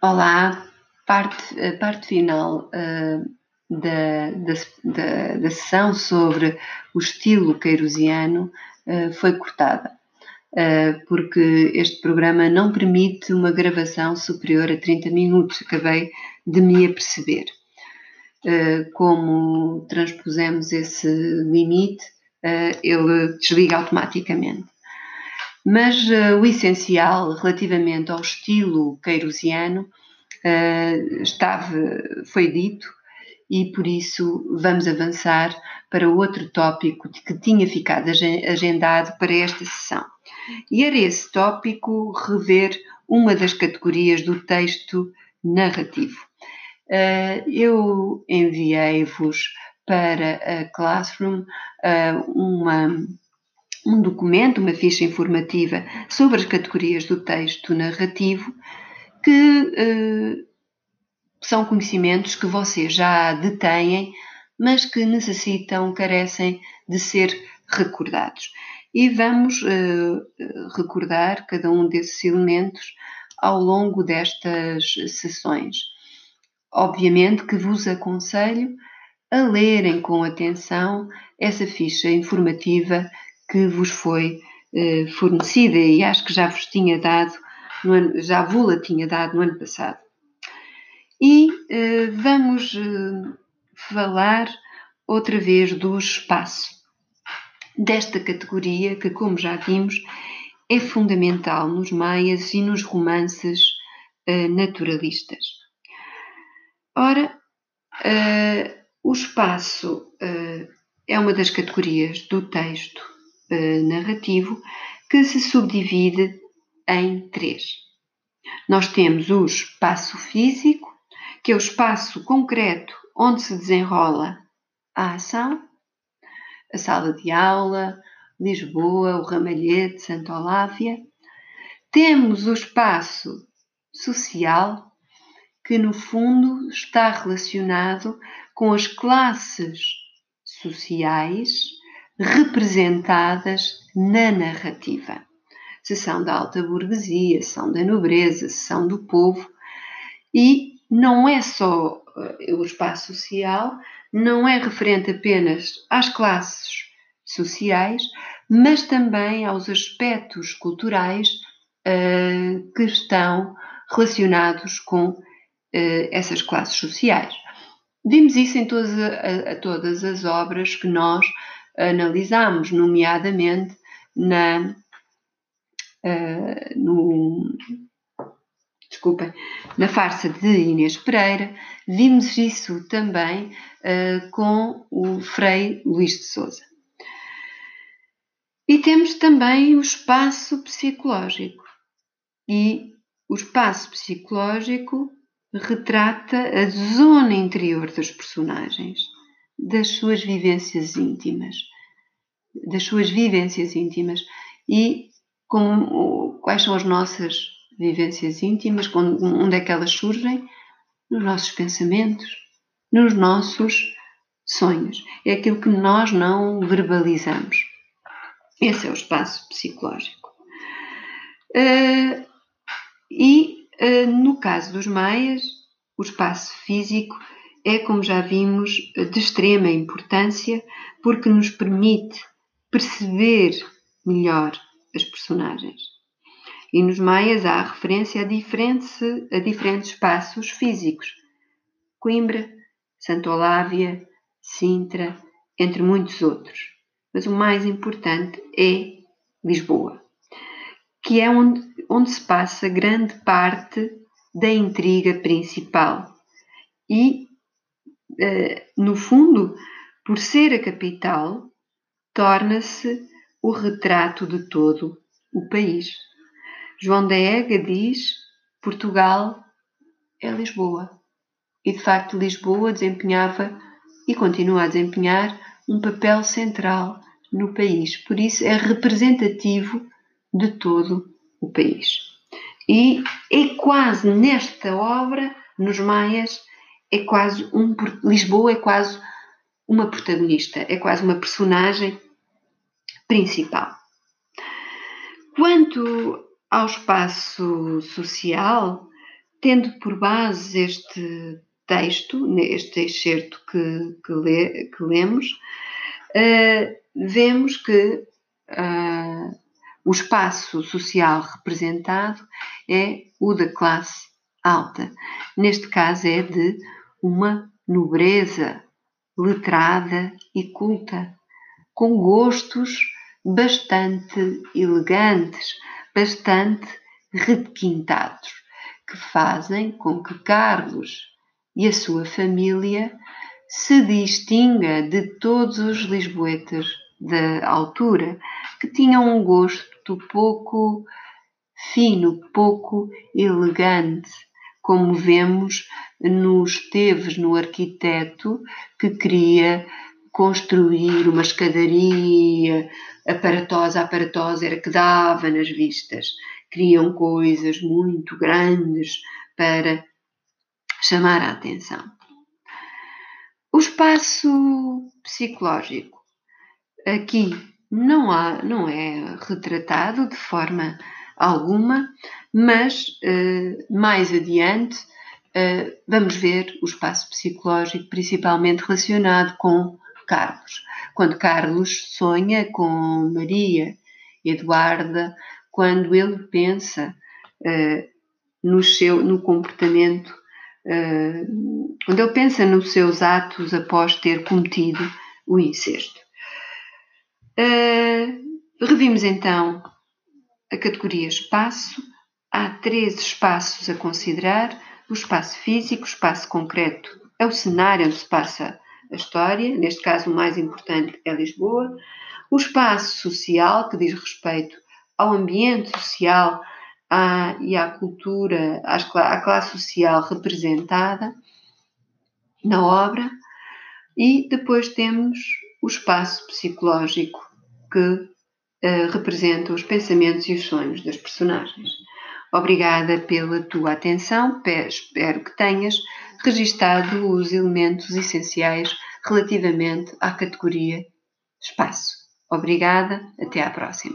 Olá, parte, a parte final uh, da, da, da, da, sessão sobre o estilo queirosiano uh, foi cortada, uh, porque este programa não permite uma gravação superior a 30 minutos, acabei de me aperceber. como transpusemos esse limite, ele desliga automaticamente. Mas uh, o essencial relativamente ao estilo queirosiano uh, estava, foi dito e por isso vamos avançar para outro tópico que tinha ficado agendado para esta sessão. E era esse tópico rever uma das categorias do texto narrativo. Uh, eu enviei-vos para a Classroom uma um documento, uma ficha informativa sobre as categorias do texto narrativo, que eh, são conhecimentos que vocês já detêm, mas que necessitam, carecem de ser recordados. E vamos eh, recordar cada um desses elementos ao longo destas sessões. Obviamente que vos aconselho a lerem com atenção essa ficha informativa que vos foi eh, fornecida e acho que já vos tinha dado, ano, já vos-la tinha dado no ano passado. E eh, vamos eh, falar outra vez do espaço, desta categoria que, como já vimos, é fundamental nos maias e nos romances naturalistas. Ora, o espaço é uma das categorias do texto uh, narrativo que se subdivide em três. Nós temos o espaço físico, que é o espaço concreto onde se desenrola a ação, a sala de aula, Lisboa, o Ramalhete, Santa Olávia. Temos o espaço social, que no fundo está relacionado com as classes sociais representadas na narrativa. Se são da alta burguesia, são da nobreza, são do povo, e não é só uh, o espaço social, não é referente apenas às classes sociais, mas também aos aspectos culturais uh, que estão relacionados com uh, essas classes sociais. Vimos isso em todas, a, a todas as obras que nós analisamos, nomeadamente na, uh, no, desculpem, na farsa de Inês Pereira, vimos isso também uh, com o Frei Luís de Souza. E temos também o espaço psicológico. E o espaço psicológico retrata a zona interior dos personagens das suas vivências íntimas, das suas vivências íntimas e com, quais são as nossas vivências íntimas, onde é que elas surgem? Nos nossos pensamentos, nos nossos sonhos. É aquilo que nós não verbalizamos. Esse é o espaço psicológico. Uh, e uh, no caso dos maias, o espaço físico é, como já vimos, de extrema importância porque nos permite perceber melhor as personagens. E nos Maias há referência a diferentes, a diferentes espaços físicos: Coimbra, Santa Olávia, Sintra, entre muitos outros. Mas o mais importante é Lisboa, que é onde, onde se passa grande parte da intriga principal e no fundo, por ser a capital, torna-se o retrato de todo o país. João da Ega diz: Portugal é Lisboa. E de facto, Lisboa desempenhava e continua a desempenhar um papel central no país. Por isso, é representativo de todo o país. E é quase nesta obra, nos Maias, é quase um. Lisboa é quase uma protagonista, é quase uma personagem principal. Quanto ao espaço social, tendo por base este texto, este excerto que, que, que lemos, uh, vemos que uh, o espaço social representado é o da classe alta. Neste caso, é de uma nobreza letrada e culta, com gostos bastante elegantes, bastante requintados, que fazem com que Carlos e a sua família se distinga de todos os lisboetas da altura, que tinham um gosto pouco fino, pouco elegante, como vemos nos Teves, no arquiteto que queria construir uma escadaria aparatosa, aparatosa era que dava nas vistas. Queriam coisas muito grandes para chamar a atenção. O espaço psicológico aqui não, há, não é retratado de forma alguma, mas uh, mais adiante vamos ver o espaço psicológico principalmente relacionado com Carlos. Quando Carlos sonha com Maria Eduarda, quando ele pensa uh, no, seu, no comportamento, quando ele pensa nos seus atos após ter cometido o incesto. Revimos então a categoria espaço. Há três espaços a considerar: o espaço físico, o espaço concreto é o cenário onde se passa a história, neste caso o mais importante é Lisboa. O espaço social, que diz respeito ao ambiente social à, e à cultura, à classe social representada na obra. E depois temos o espaço psicológico, que uh, representam os pensamentos e os sonhos das personagens. Obrigada pela tua atenção, espero que tenhas registado os elementos essenciais relativamente à categoria espaço. Obrigada, até à próxima.